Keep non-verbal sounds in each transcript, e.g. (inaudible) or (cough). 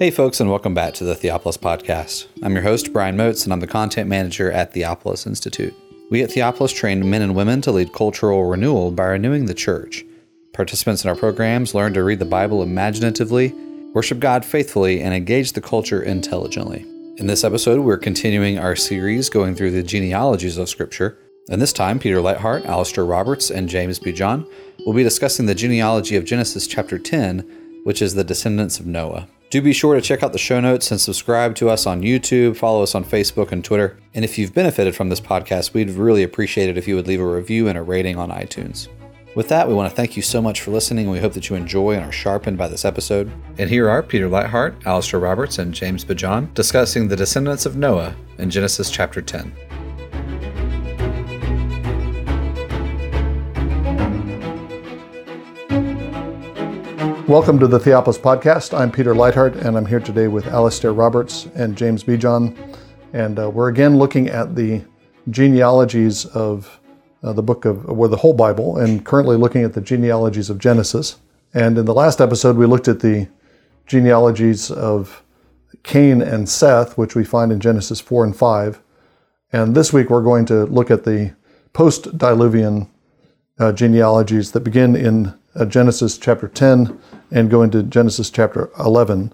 Hey, folks, and welcome back to the Theopolis Podcast. I'm your host, Brian Moats, and I'm the content manager at Theopolis Institute. We at Theopolis train men and women to lead cultural renewal by renewing the church. Participants in our programs learn to read the Bible imaginatively, worship God faithfully, and engage the culture intelligently. In this episode, we're continuing our series going through the genealogies of Scripture. And this time, Peter Leithart, Alastair Roberts, and James Bejon will be discussing the genealogy of Genesis chapter 10, which is the descendants of Noah. Do be sure to check out the show notes and subscribe to us on YouTube, follow us on Facebook and Twitter. And if you've benefited from this podcast, we'd really appreciate it if you would leave a review and a rating on iTunes. With that, we want to thank you so much for listening, and we hope that you enjoy and are sharpened by this episode. And here are Peter Leithart, Alastair Roberts, and James Bejon discussing the descendants of Noah in Genesis chapter 10. Welcome to the Theopolis Podcast. I'm Peter Leithart, and I'm here today with Alastair Roberts and James Bejon. And uh, we're again looking at the genealogies of uh, the book of, or the whole Bible, and currently looking at the genealogies of Genesis. And in the last episode, we looked at the genealogies of Cain and Seth, which we find in Genesis 4 and 5. And this week, we're going to look at the post diluvian uh, genealogies that begin in Genesis chapter 10 and go into Genesis chapter 11.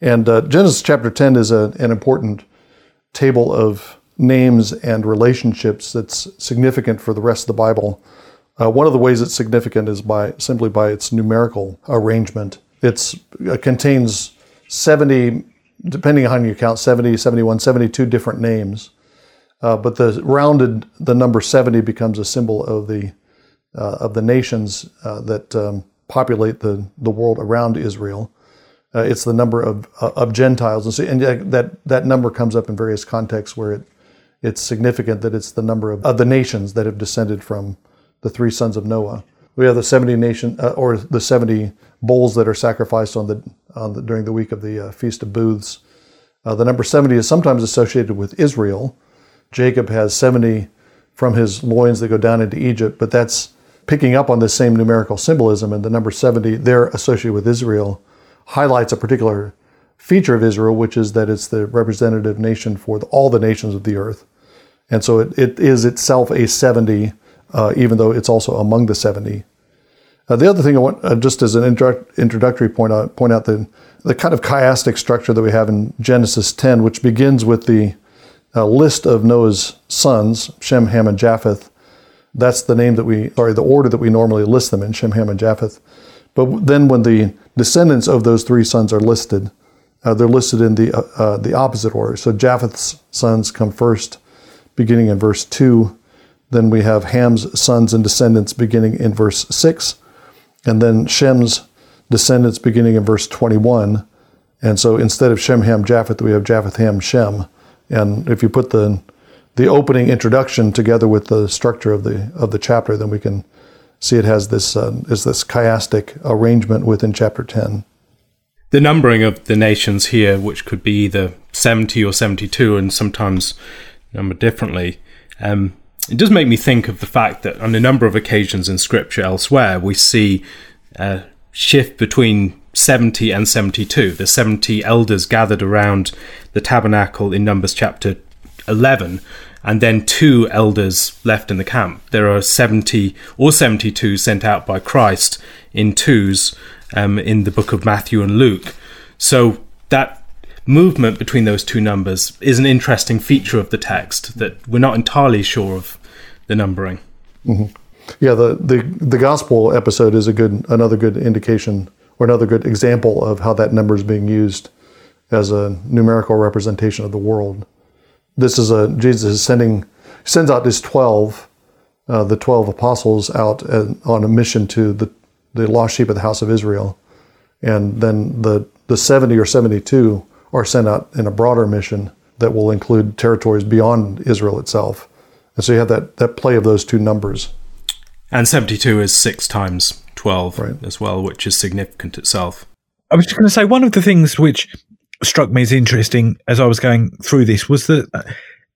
And uh, Genesis chapter 10 is a, an important table of names and relationships that's significant for the rest of the Bible. Uh, one of the ways it's significant is by simply by its numerical arrangement. It's, it uh, contains 70, depending on how you count, 70, 71, 72 different names. Uh, but the rounded, the number 70 becomes a symbol of the uh, of the nations uh, that um, populate the, the world around Israel. Uh, it's the number of, uh, of Gentiles. And, so, and that, that number comes up in various contexts where it, it's significant that it's the number of, of the nations that have descended from the three sons of Noah. We have the 70 nation, uh, or the 70 bulls that are sacrificed on the, on the during the week of the uh, Feast of Booths. the number 70 is sometimes associated with Israel. Jacob has 70 from his loins that go down into Egypt, but that's picking up on this same numerical symbolism, and the number 70 there associated with Israel highlights a particular feature of Israel, which is that it's the representative nation for the, all the nations of the earth. And so it, it is itself a 70, uh, even though it's also among the 70. Uh, the other thing I want, uh, just as an introductory point, I point out the, the kind of chiastic structure that we have in Genesis 10, which begins with the uh, list of Noah's sons, Shem, Ham, and Japheth, that's the name that we, sorry, the order that we normally list them in, Shem, Ham, and Japheth. But then when the descendants of those three sons are listed, uh, they're listed in the, uh, uh, the opposite order. So Japheth's sons come first, beginning in verse 2. Then we have Ham's sons and descendants beginning in verse 6. And then Shem's descendants beginning in verse 21. And so instead of Shem, Ham, Japheth, we have Japheth, Ham, Shem. And if you put the the opening introduction together with the structure of the of the chapter, then we can see it has this uh, is this chiastic arrangement within chapter ten. The numbering of the nations here, which could be either seventy or seventy-two, and sometimes numbered differently. Um, it does make me think of the fact that on a number of occasions in Scripture elsewhere, we see a shift between 70 and 72. The 70 elders gathered around the tabernacle in Numbers chapter 11 and then two elders left in the camp. There are 70 or 72 sent out by Christ in twos um, in the book of Matthew and Luke. So that movement between those two numbers is an interesting feature of the text that we're not entirely sure of the numbering. Mm-hmm. Yeah, the, the the gospel episode is a good another good indication or another good example of how that number is being used as a numerical representation of the world this is a Jesus is sending sends out his twelve, uh, the twelve apostles out uh, on a mission to the the lost sheep of the house of Israel, and then the the seventy or seventy two are sent out in a broader mission that will include territories beyond Israel itself, and so you have that that play of those two numbers. And seventy two is six times twelve right. as well, which is significant itself. I was just going to say one of the things which struck me as interesting as I was going through this was that uh,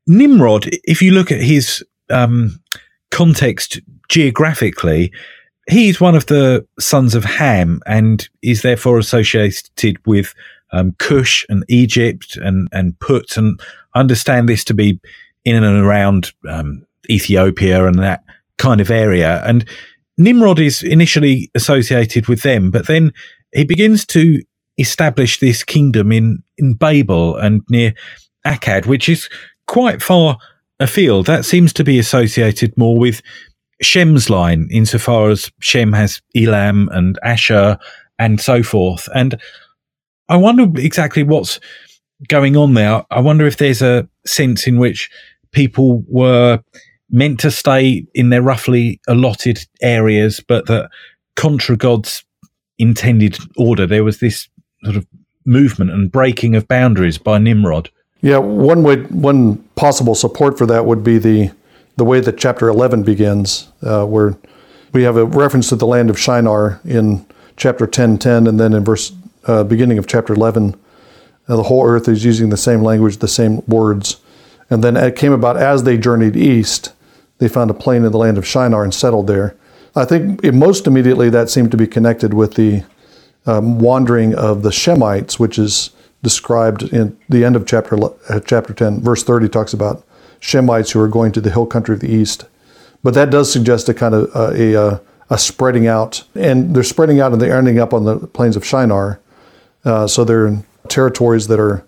Nimrod, if you look at his um, context geographically, he's one of the sons of Ham and is therefore associated with um, Cush and Egypt and, and Put, and understand this to be in and around um, Ethiopia and that kind of area. And Nimrod is initially associated with them, but then he begins to establish this kingdom in, in Babel and near Akkad, which is quite far afield. That seems to be associated more with Shem's line, insofar as Shem has Elam and Asher and so forth. And I wonder exactly what's going on there. I wonder if there's a sense in which people were meant to stay in their roughly allotted areas, but that contra God's intended order, there was this sort of movement and breaking of boundaries by Nimrod. Yeah, one way, one possible support for that would be the the way that chapter 11 begins, uh, where we have a reference to the land of Shinar in chapter 10, 10, and then in verse uh, beginning of chapter 11, uh, the whole earth is using the same language, the same words. And then it came about as they journeyed east, they found a plain in the land of Shinar and settled there. I think most immediately that seemed to be connected with the um, wandering of the Shemites, which is described in the end of chapter uh, chapter 10, verse 30 talks about Shemites who are going to the hill country of the east. But that does suggest a kind of uh, a, a, a, spreading out, and they're spreading out and they're ending up on the plains of Shinar. Uh, so they're in territories that are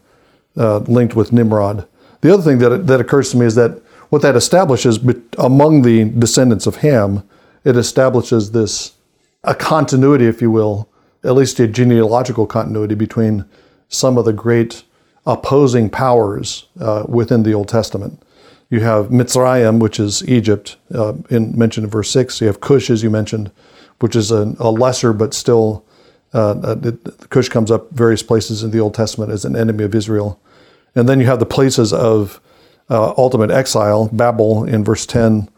uh, linked with Nimrod. The other thing that that occurs to me is that what that establishes among the descendants of Ham, it establishes this a continuity, if you will, at least a genealogical continuity between some of the great opposing powers uh, within the Old Testament. You have Mitzrayim, which is Egypt, uh, in, mentioned in verse 6. You have Cush, as you mentioned, which is a, a lesser but still, uh, it, Cush comes up various places in the Old Testament as an enemy of Israel. And then you have the places of uh, ultimate exile, Babel in verse 10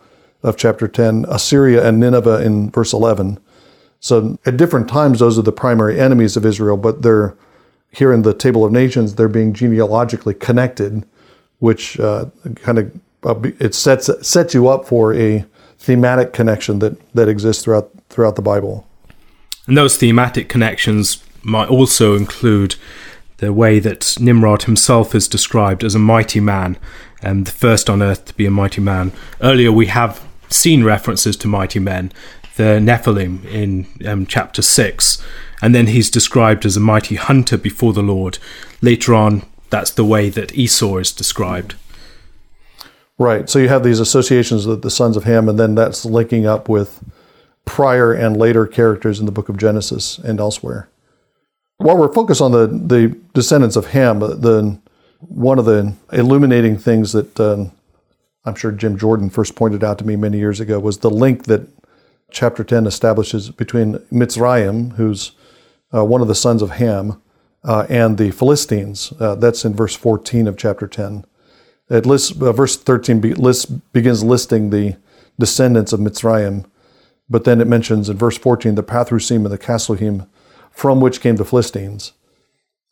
of chapter 10, Assyria and Nineveh in verse 11. So at different times, those are the primary enemies of Israel, but they're here in the Table of Nations, they're being genealogically connected, which uh, kind of uh, it sets sets you up for a thematic connection that that exists throughout throughout the Bible. And those thematic connections might also include the way that Nimrod himself is described as a mighty man, and the first on earth to be a mighty man. Earlier, we have seen references to mighty men, the Nephilim in um, chapter 6. And then he's described as a mighty hunter before the Lord. Later on, that's the way that Esau is described. Right. So you have these associations with the sons of Ham, and then that's linking up with prior and later characters in the book of Genesis and elsewhere. While we're focused on the, the descendants of Ham, the one of the illuminating things that uh, I'm sure Jim Jordan first pointed out to me many years ago was the link that chapter 10 establishes between Mitzrayim, who's uh, one of the sons of Ham, uh, and the Philistines. Uh, that's in verse 14 of chapter 10. It lists, uh, verse 13 be, lists, begins listing the descendants of Mitzrayim, but then it mentions in verse 14 the Pathrusim and the Casluhim, from which came the Philistines.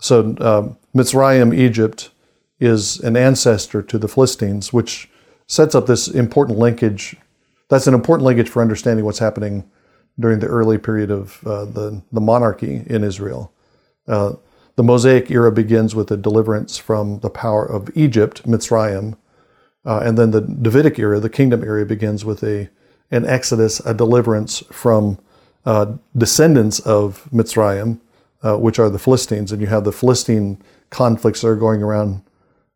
So uh, Mitzrayim, Egypt, is an ancestor to the Philistines, which sets up this important linkage that's an important linkage for understanding what's happening during the early period of uh, the, the monarchy in Israel. Uh, the Mosaic era begins with a deliverance from the power of Egypt, Mitzrayim, uh, and then the Davidic era, the kingdom era, begins with a an exodus, a deliverance from uh, descendants of Mitzrayim, uh, which are the Philistines, and you have the Philistine conflicts that are going around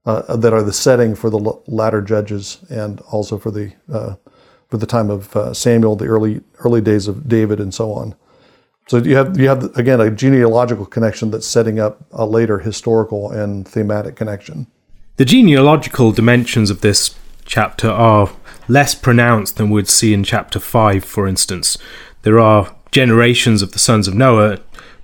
uh, that are the setting for the latter judges and also for the for the time of uh, Samuel, the early early days of David, and so on. So you have you have again a genealogical connection that's setting up a later historical and thematic connection. The genealogical dimensions of this chapter are less pronounced than we'd see in chapter five, for instance. There are generations of the sons of Noah,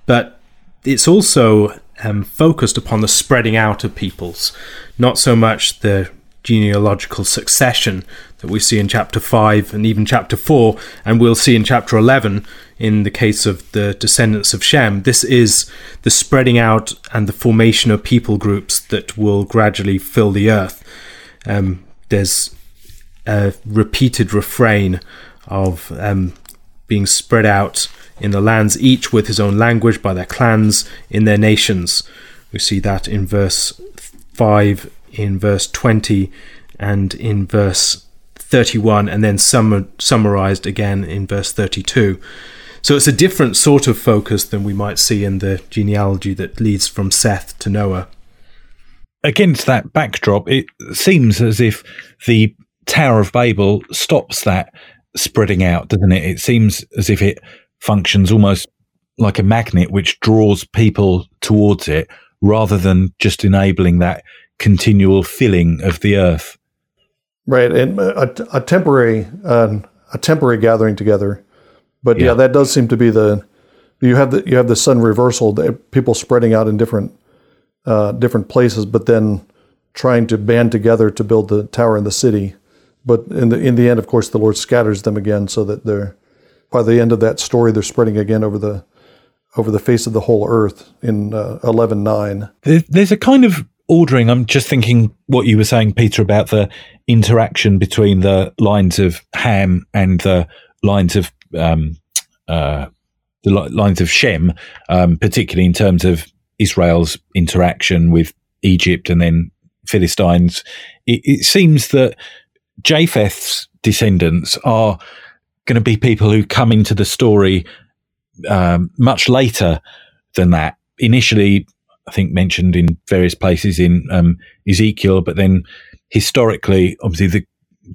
but it's also um, focused upon the spreading out of peoples, not so much the genealogical succession that we see in chapter 5 and even chapter 4, and we'll see in chapter 11 in the case of the descendants of Shem. This is the spreading out and the formation of people groups that will gradually fill the earth. Um, there's a repeated refrain of um, being spread out in the lands, each with his own language by their clans in their nations. We see that in verse 5, in verse 20, and in verse 31, and then sum- summarized again in verse 32. So it's a different sort of focus than we might see in the genealogy that leads from Seth to Noah. Against that backdrop, it seems as if the Tower of Babel stops that spreading out, doesn't it? It seems as if it functions almost like a magnet which draws people towards it rather than just enabling that continual filling of the earth. Right, and a, a temporary uh, a temporary gathering together, but yeah. yeah. that does seem to be the you have the you have the sun reversal, people spreading out in different uh, different places, but then trying to band together to build the tower in the city. But in the in the end, of course, the Lord scatters them again, so that they're by the end of that story, they're spreading again over the over the face of the whole earth in uh, eleven nine. There's a kind of ordering. I'm just thinking what you were saying, Peter, about the interaction between the lines of Ham and the lines of um, uh, the lines of Shem, um, particularly in terms of Israel's interaction with Egypt and then Philistines. It, it seems that Japheth's descendants are going to be people who come into the story um, much later than that. Initially, I think mentioned in various places in um, Ezekiel, but then historically, obviously, the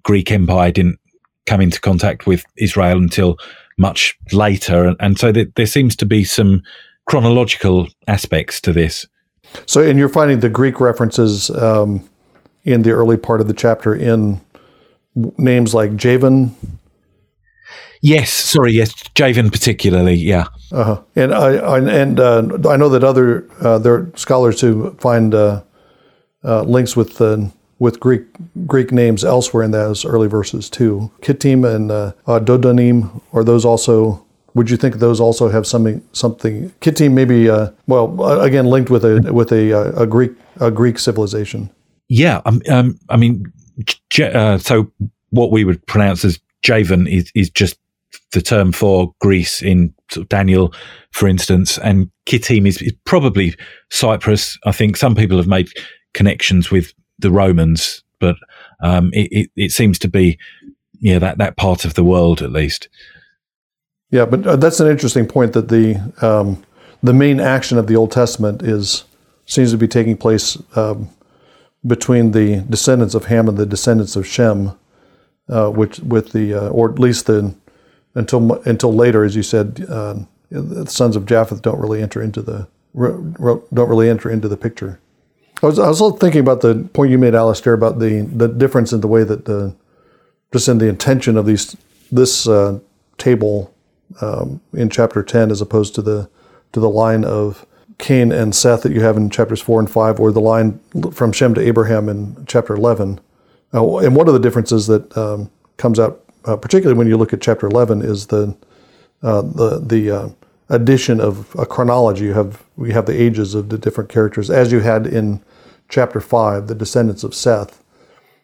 Greek Empire didn't come into contact with Israel until much later, and so there seems to be some chronological aspects to this. So, and you're finding the Greek references um, in the early part of the chapter in names like Javan, Yes, sorry, yes, Javan particularly, yeah. Uh-huh. And I, I and uh, I know that other uh, there are scholars who find uh, uh links with uh, with Greek Greek names elsewhere in those early verses too. Kittim and uh, Dodanim, are those also? Would you think those also have something something? Kittim maybe well again linked with a with a, a Greek a Greek civilization. Yeah, um, um I mean, so what we would pronounce as Javan is, is just the term for Greece in Daniel, for instance, and Kittim is, is, probably Cyprus. I think some people have made connections with the Romans, but um, it, it, it, seems to be yeah that that part of the world at least. Yeah, but uh, that's an interesting point that the um, the main action of the Old Testament is seems to be taking place um, between the descendants of Ham and the descendants of Shem, uh, which with the uh, or at least the until until later, as you said, uh, the sons of Japheth don't really enter into the don't really enter into the picture. I was, I was also thinking about the point you made, Alastair, about the the difference in the way that the just in the intention of these this uh, table um, in chapter ten as opposed to the to the line of Cain and Seth that you have in chapters four and five, or the line from Shem to Abraham in chapter eleven. Uh, and one of the differences that um, comes out uh, particularly when you look at chapter 11, is the uh, the the uh, addition of a chronology. You have we have the ages of the different characters, as you had in chapter five, the descendants of Seth.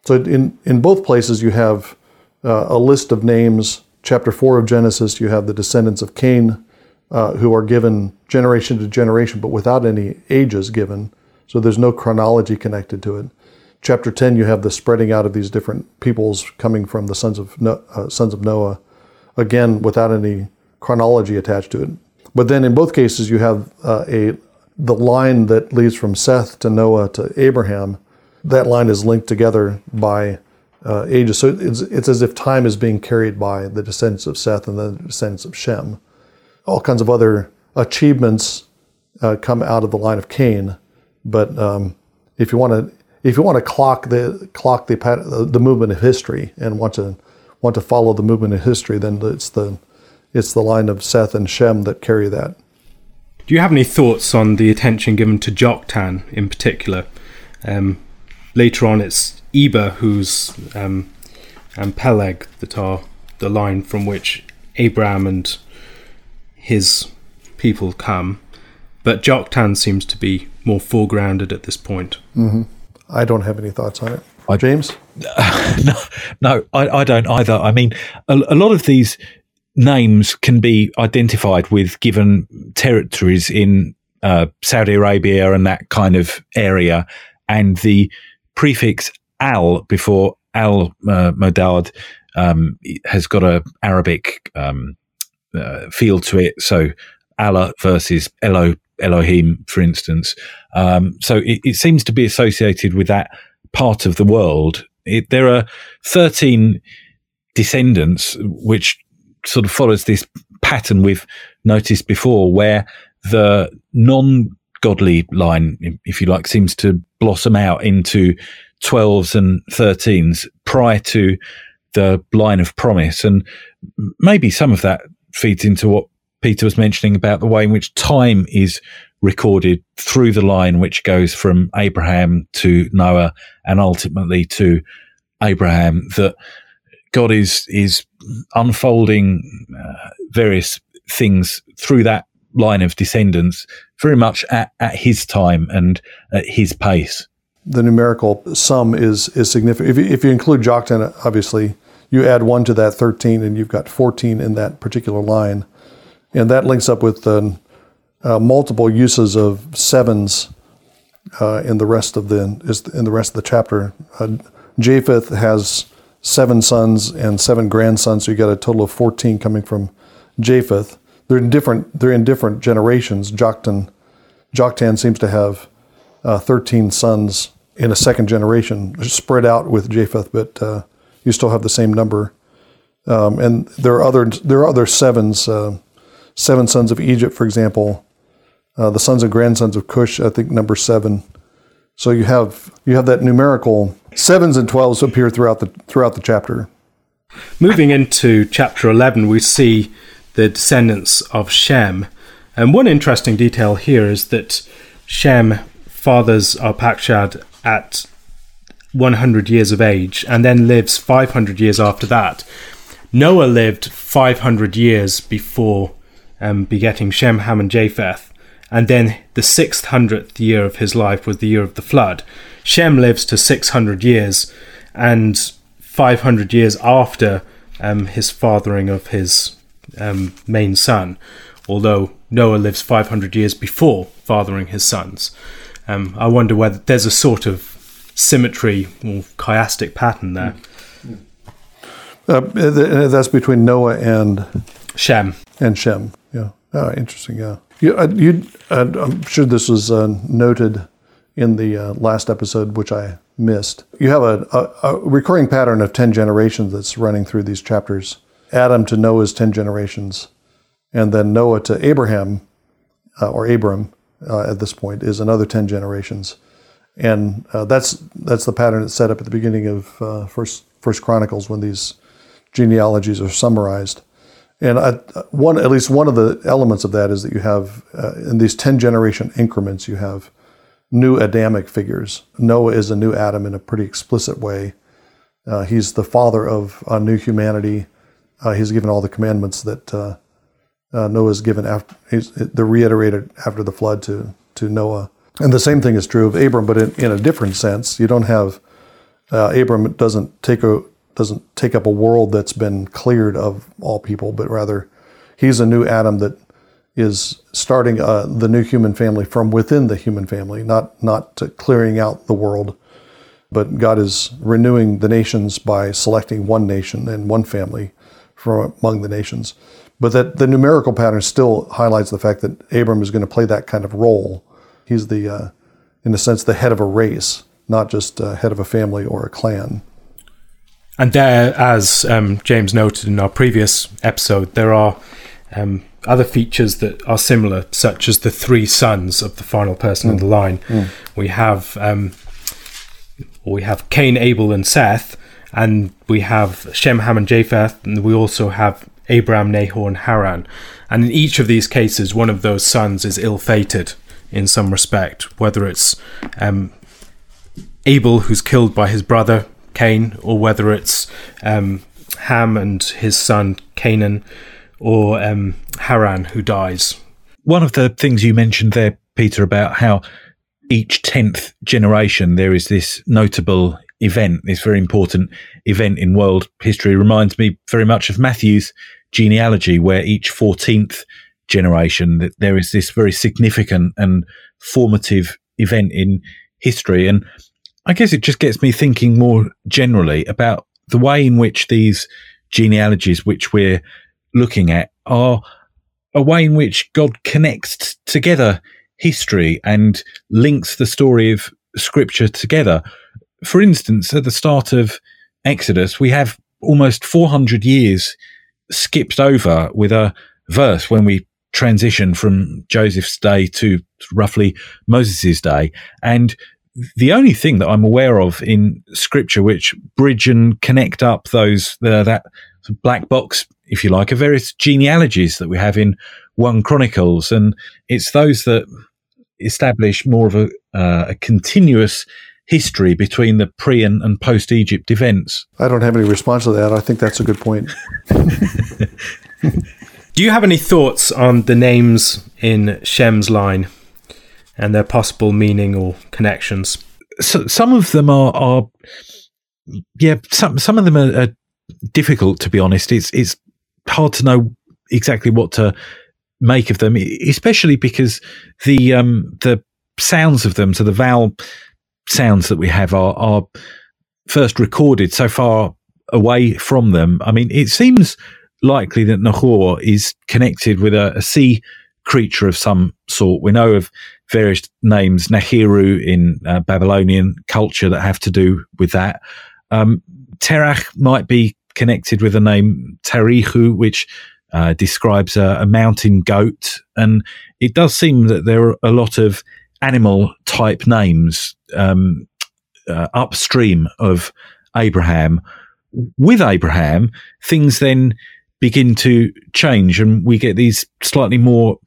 So in in both places you have uh, a list of names. Chapter four of Genesis, you have the descendants of Cain, uh, who are given generation to generation, but without any ages given. So there's no chronology connected to it chapter 10 you have the spreading out of these different peoples coming from the sons of uh, sons of Noah again without any chronology attached to it. But then in both cases you have uh, a the line that leads from Seth to Noah to Abraham. That line is linked together by uh, ages. So it's, it's as if time is being carried by the descendants of Seth and the descendants of Shem. All kinds of other achievements uh, come out of the line of Cain. But um, if you want to if you want to clock the clock the the movement of history and want to want to follow the movement of history, then it's the it's the line of Seth and Shem that carry that. Do you have any thoughts on the attention given to Joktan in particular? Um, later on, it's Eber who's um, and Peleg that are the line from which Abraham and his people come, but Joktan seems to be more foregrounded at this point. Mm-hmm. I don't have any thoughts on it. I, James? (laughs) no, no, I, I, don't either. I mean, a, a, lot of these names can be identified with given territories in uh, Saudi Arabia and that kind of area, and the prefix al before al uh, Modad um, has got a Arabic um, uh, feel to it. So Allah versus Elo, Elohim, for instance. Um, so it, it, seems to be associated with that part of the world. It, there are 13 descendants, which sort of follows this pattern we've noticed before, where the non godly line, if you like, seems to blossom out into 12s and 13s prior to the line of promise. And maybe some of that feeds into what Peter was mentioning about the way in which time is recorded through the line, which goes from Abraham to Noah and ultimately to Abraham, that God is, is unfolding uh, various things through that line of descendants very much at, at his time and at his pace. The numerical sum is, is significant. If you, if you include Joktan, obviously, you add one to that 13 and you've got 14 in that particular line. And that links up with uh, uh, multiple uses of sevens uh, in the rest of the in the rest of the chapter. Uh, Japheth has seven sons and seven grandsons, so you got a total of 14 coming from Japheth. They're in different they're in different generations. Joktan Joktan seems to have uh, 13 sons in a second generation, spread out with Japheth, but uh, you still have the same number. Um, and there are other there are other sevens, uh, seven sons of Egypt, for example, uh, the sons and grandsons of Cush. I think number seven. So you have you have that numerical sevens and twelves appear throughout the throughout the chapter. Moving into chapter eleven, we see the descendants of Shem, and one interesting detail here is that Shem fathers Arpachshad at 100 years of age and then lives 500 years after that. Noah lived 500 years before um, begetting Shem, Ham, and Japheth, and then the 600th year of his life was the year of the flood. Shem lives to 600 years, and 500 years after um, his fathering of his um, main son, although Noah lives 500 years before fathering his sons. Um, I wonder whether there's a sort of symmetry or chiastic pattern there. Uh, that's between Noah and Shem. And Shem, yeah. Oh, interesting, yeah. You, uh, you, uh, I'm sure this was uh, noted in the uh, last episode, which I missed. You have a, a, a, recurring pattern of 10 generations that's running through these chapters. Adam to Noah's 10 generations, and then Noah to Abraham, uh, or Abram at this point, is another 10 generations and uh, that's that's the pattern that's set up at the beginning of uh, First First Chronicles when these genealogies are summarized. And I, one at least one of the elements of that is that you have uh, in these ten generation increments you have new Adamic figures. Noah is a new Adam in a pretty explicit way. Uh, he's the father of a new humanity. Uh, he's given all the commandments that uh, Noah's given after. they're reiterated after the flood to to Noah and the same thing is true of Abram, but in, in a different sense. You don't have uh, Abram doesn't take a doesn't take up a world that's been cleared of all people, but rather he's a new Adam that is starting uh, the new human family from within the human family, not not clearing out the world, but God is renewing the nations by selecting one nation and one family from among the nations. But that the numerical pattern still highlights the fact that Abram is going to play that kind of role He's the, uh, in a sense, the head of a race, not just uh, head of a family or a clan. And there, as um, James noted in our previous episode, there are um, other features that are similar, such as the three sons of the final person mm. in the line. Mm. We have um, we have Cain, Abel, and Seth, and we have Shem, Ham, and Japheth, and we also have Abraham, Nahor, and Haran. And in each of these cases, one of those sons is ill-fated in some respect, whether it's um, Abel who's killed by his brother Cain, or whether it's um, Ham and his son Canaan, or um, Haran who dies. One of the things you mentioned there, Peter, about how each 10th generation there is this notable event, this very important event in world history, reminds me very much of Matthew's genealogy, where each 14th generation. That there is this very significant and formative event in history, and I guess it just gets me thinking more generally about the way in which these genealogies, which we're looking at, are a way in which God connects together history and links the story of Scripture together. For instance, at the start of Exodus, we have almost 400 years skipped over with a verse when we transition from Joseph's day to roughly Moses' day. And the only thing that I'm aware of in scripture which bridge and connect up those uh, that black box, if you like, are various genealogies that we have in one Chronicles, and it's those that establish more of a, uh, a continuous history between the pre and, and post Egypt events. I don't have any response to that. I think that's a good point. (laughs) Do you have any thoughts on the names in Shem's line and their possible meaning or connections? So, some of them are, are yeah, some some of them are, are difficult to be honest. It's it's hard to know exactly what to make of them, especially because the um, the sounds of them, so the vowel sounds that we have are, are first recorded so far away from them. I mean, it seems likely that Nahor is connected with a, a sea creature of some sort. We know of various names, Nahiru in uh, Babylonian culture that have to do with that. Um, Terach might be connected with the name Tarihu, which uh, describes a, a, mountain goat. And it does seem that there are a lot of animal type names um, uh, upstream of Abraham. With Abraham, things then begin to change, and we get these slightly more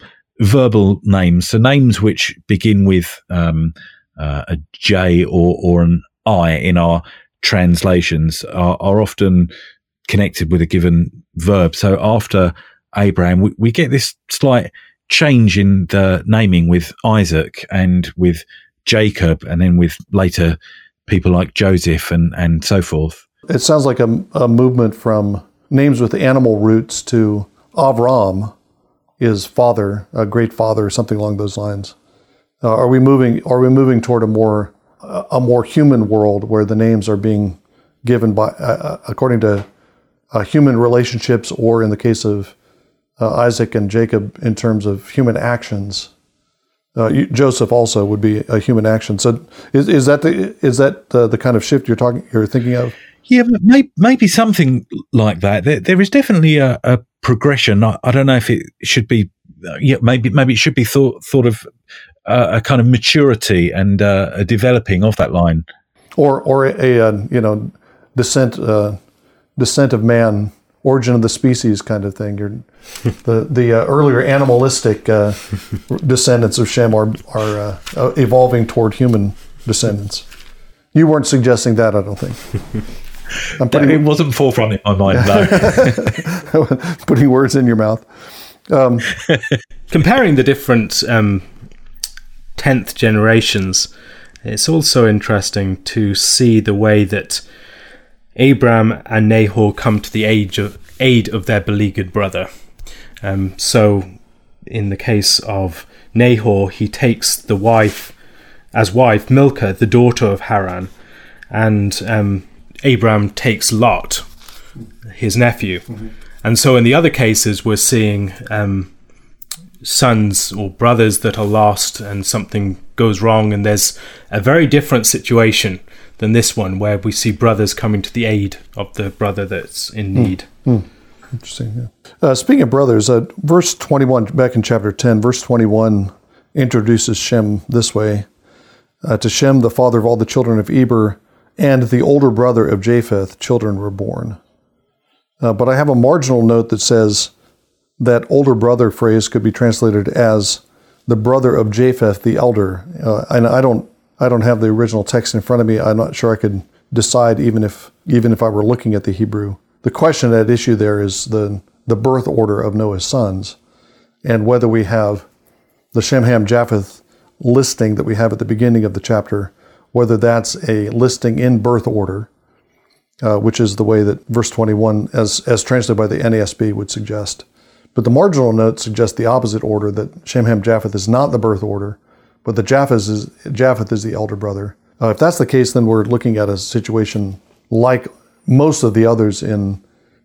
verbal names. So names which begin with um, uh, a J or, or an I in our translations are, are often connected with a given verb. So after Abraham, we, we, get this slight change in the naming with Isaac and with Jacob, and then with later people like Joseph and, and so forth. It sounds like a, a movement from names with animal roots to Avram is father, a great father, something along those lines. Uh, are we moving? Are we moving toward a more a more human world where the names are being given by uh, uh according to uh, human relationships, or in the case of uh, Isaac and Jacob, in terms of human actions? Uh, you, Joseph also would be a human action. So, is, is that the is that the kind of shift you're talking you're thinking of? Yeah, maybe, something like that. There, there is definitely a, a progression. I, I, don't know if it should be. Uh, yeah, maybe maybe it should be thought thought of uh, a kind of maturity and uh, a developing of that line, or or a, a uh, you know descent uh, descent of man, origin of the species kind of thing. You're, the the uh, earlier animalistic descendants of Shem are are evolving toward human descendants. You weren't suggesting that, I don't think. I'm putting, it wasn't forefront in my mind, no. (laughs) putting words in your mouth. Um, (laughs) Comparing the different um, 10th generations, it's also interesting to see the way that Abram and Nahor come to the age of, aid of their beleaguered brother. Um, so, in the case of Nahor, he takes the wife as wife Milcah, the daughter of Haran, and um, Abraham takes Lot, his nephew. Mm-hmm. And so in the other cases, we're seeing um, sons or brothers that are lost and something goes wrong, and there's a very different situation than this one, where we see brothers coming to the aid of the brother that's in hmm. need. Mm. Interesting. Yeah. Uh, speaking of brothers, uh, verse 21, back in chapter 10, verse 21 introduces Shem this way uh, To Shem, the father of all the children of Eber, and the older brother of Japheth, children were born. Uh, but I have a marginal note that says that older brother phrase could be translated as the brother of Japheth, the elder. Uh, and I don't, I don't have the original text in front of me. I'm not sure I could decide even if, even if I were looking at the Hebrew. The question at issue there is the, the birth order of Noah's sons and whether we have the Shem, Ham, Japheth listing that we have at the beginning of the chapter whether that's a listing in birth order, uh, which is the way that verse 21, as, as translated by the NASB, would suggest. But the marginal notes suggest the opposite order that Shem, Ham, Japheth is not the birth order, but the Japheth is, Japheth is the elder brother. Uh, if that's the case, then we're looking at a situation like most of the others in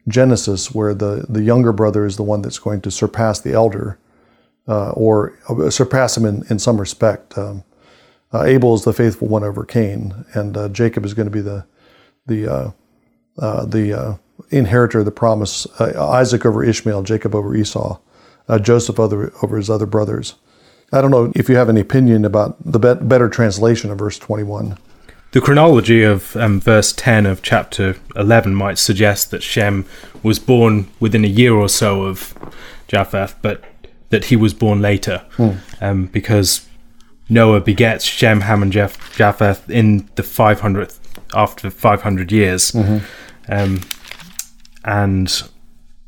Genesis, where the, the younger brother is the one that's going to surpass the elder, uh, or uh, surpass him in, in some respect. Um, uh, Abel is the faithful one over Cain, and uh, Jacob is going to be the the uh, uh, the inheritor of the promise. Isaac over Ishmael, Jacob over Esau, Joseph over over his other brothers. I don't know if you have any opinion about the be- better translation of verse twenty one. The chronology of um, verse 10 of chapter 11 might suggest that Shem was born within a year or so of Japheth, but that he was born later hmm. um, because Noah begets Shem, Ham, and Japheth in the 500th after 500 years, mm-hmm. um, and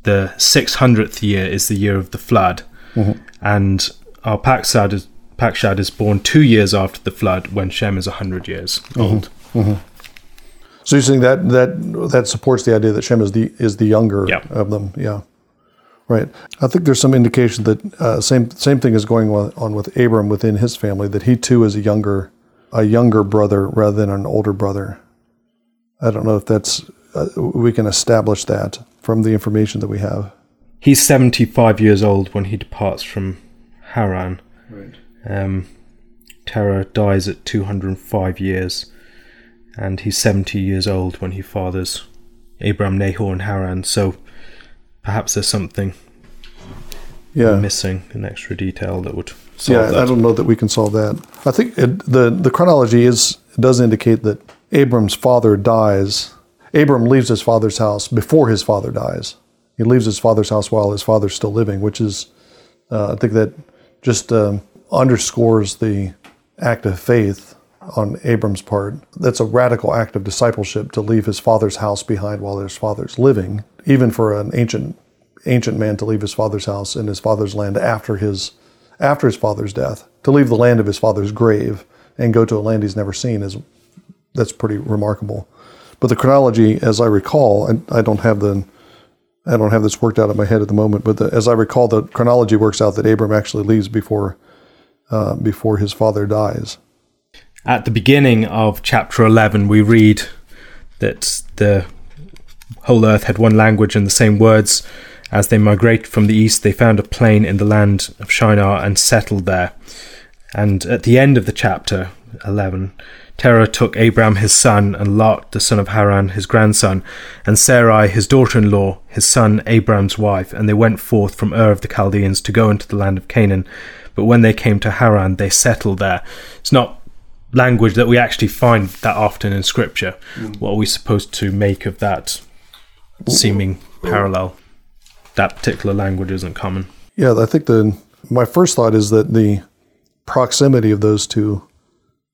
the 600th year is the year of the flood, mm-hmm. and Arpachshad is Pakshad is born two years after the flood when Shem is 100 years mm-hmm. old. Mm-hmm. So you're saying that that that supports the idea that Shem is the is the younger of them, yeah. Right. I think there's some indication that uh, same same thing is going on with Abram within his family that he too is a younger a younger brother rather than an older brother. I don't know if that's uh, we can establish that from the information that we have. He's 75 years old when he departs from Haran. Right. Um, Terah dies at 205 years, and he's 70 years old when he fathers Abram, Nahor, and Haran. So perhaps there's something yeah. missing, an extra detail that would solve yeah, that. I don't know that we can solve that. I think it, the the chronology is does indicate that Abram's father dies. Abram leaves his father's house before his father dies. He leaves his father's house while his father's still living, which is, uh, I think that just um, underscores the act of faith on Abram's part. That's a radical act of discipleship to leave his father's house behind while his father's living, even for an ancient ancient man to leave his father's house and his father's land after his after his father's death, to leave the land of his father's grave and go to a land he's never seen is that's pretty remarkable. But the chronology, as I recall, I, I don't have the I don't have this worked out in my head at the moment, but the, as I recall, the chronology works out that Abram actually leaves before uh, before his father dies. At the beginning of chapter 11, we read that the whole earth had one language and the same words. As they migrated from the east, they found a plain in the land of Shinar and settled there. And at the end of the chapter 11, Terah took Abram his son, and Lot the son of Haran his grandson, and Sarai his daughter in law, his son Abram's wife, and they went forth from Ur of the Chaldeans to go into the land of Canaan but when they came to Haran, they settled there. It's not language that we actually find that often in Scripture. Mm. What are we supposed to make of that seeming parallel? That particular language isn't common. Yeah, I think the my first thought is that the proximity of those two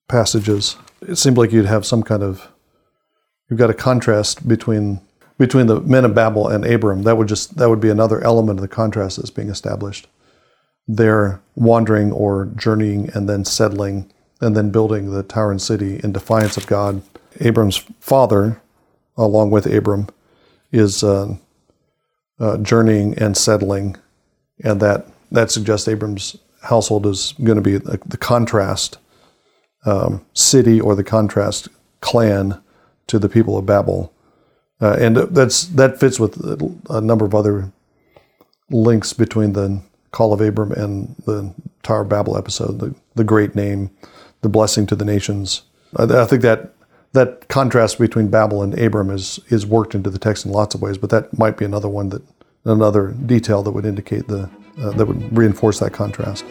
passages. It seemed like you'd have some kind of you've got a contrast between between the men of Babel and Abram. That would just that would be another element of the contrast that's being established they're wandering or journeying and then settling and then building the tower and city in defiance of God. Abram's father, along with Abram, is uh, uh, journeying and settling, and that that suggests Abram's household is going to be the, the contrast um, city or the contrast clan to the people of Babel, uh, and that's that fits with a number of other links between the Call of Abram and the Tower of Babel episode, the, the great name, the blessing to the nations. I, think that that contrast between Babel and Abram is is worked into the text in lots of ways, but that might be another one that another detail that would indicate the uh, that would reinforce that contrast.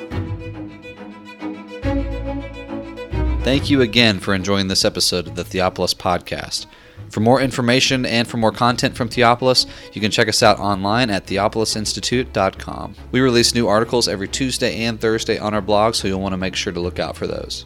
Thank you again for enjoying this episode of the Theopolis podcast. For more information and for more content from Theopolis, you can check us out online at theopolisinstitute.com. We release new articles every Tuesday and Thursday on our blog, so you'll want to make sure to look out for those.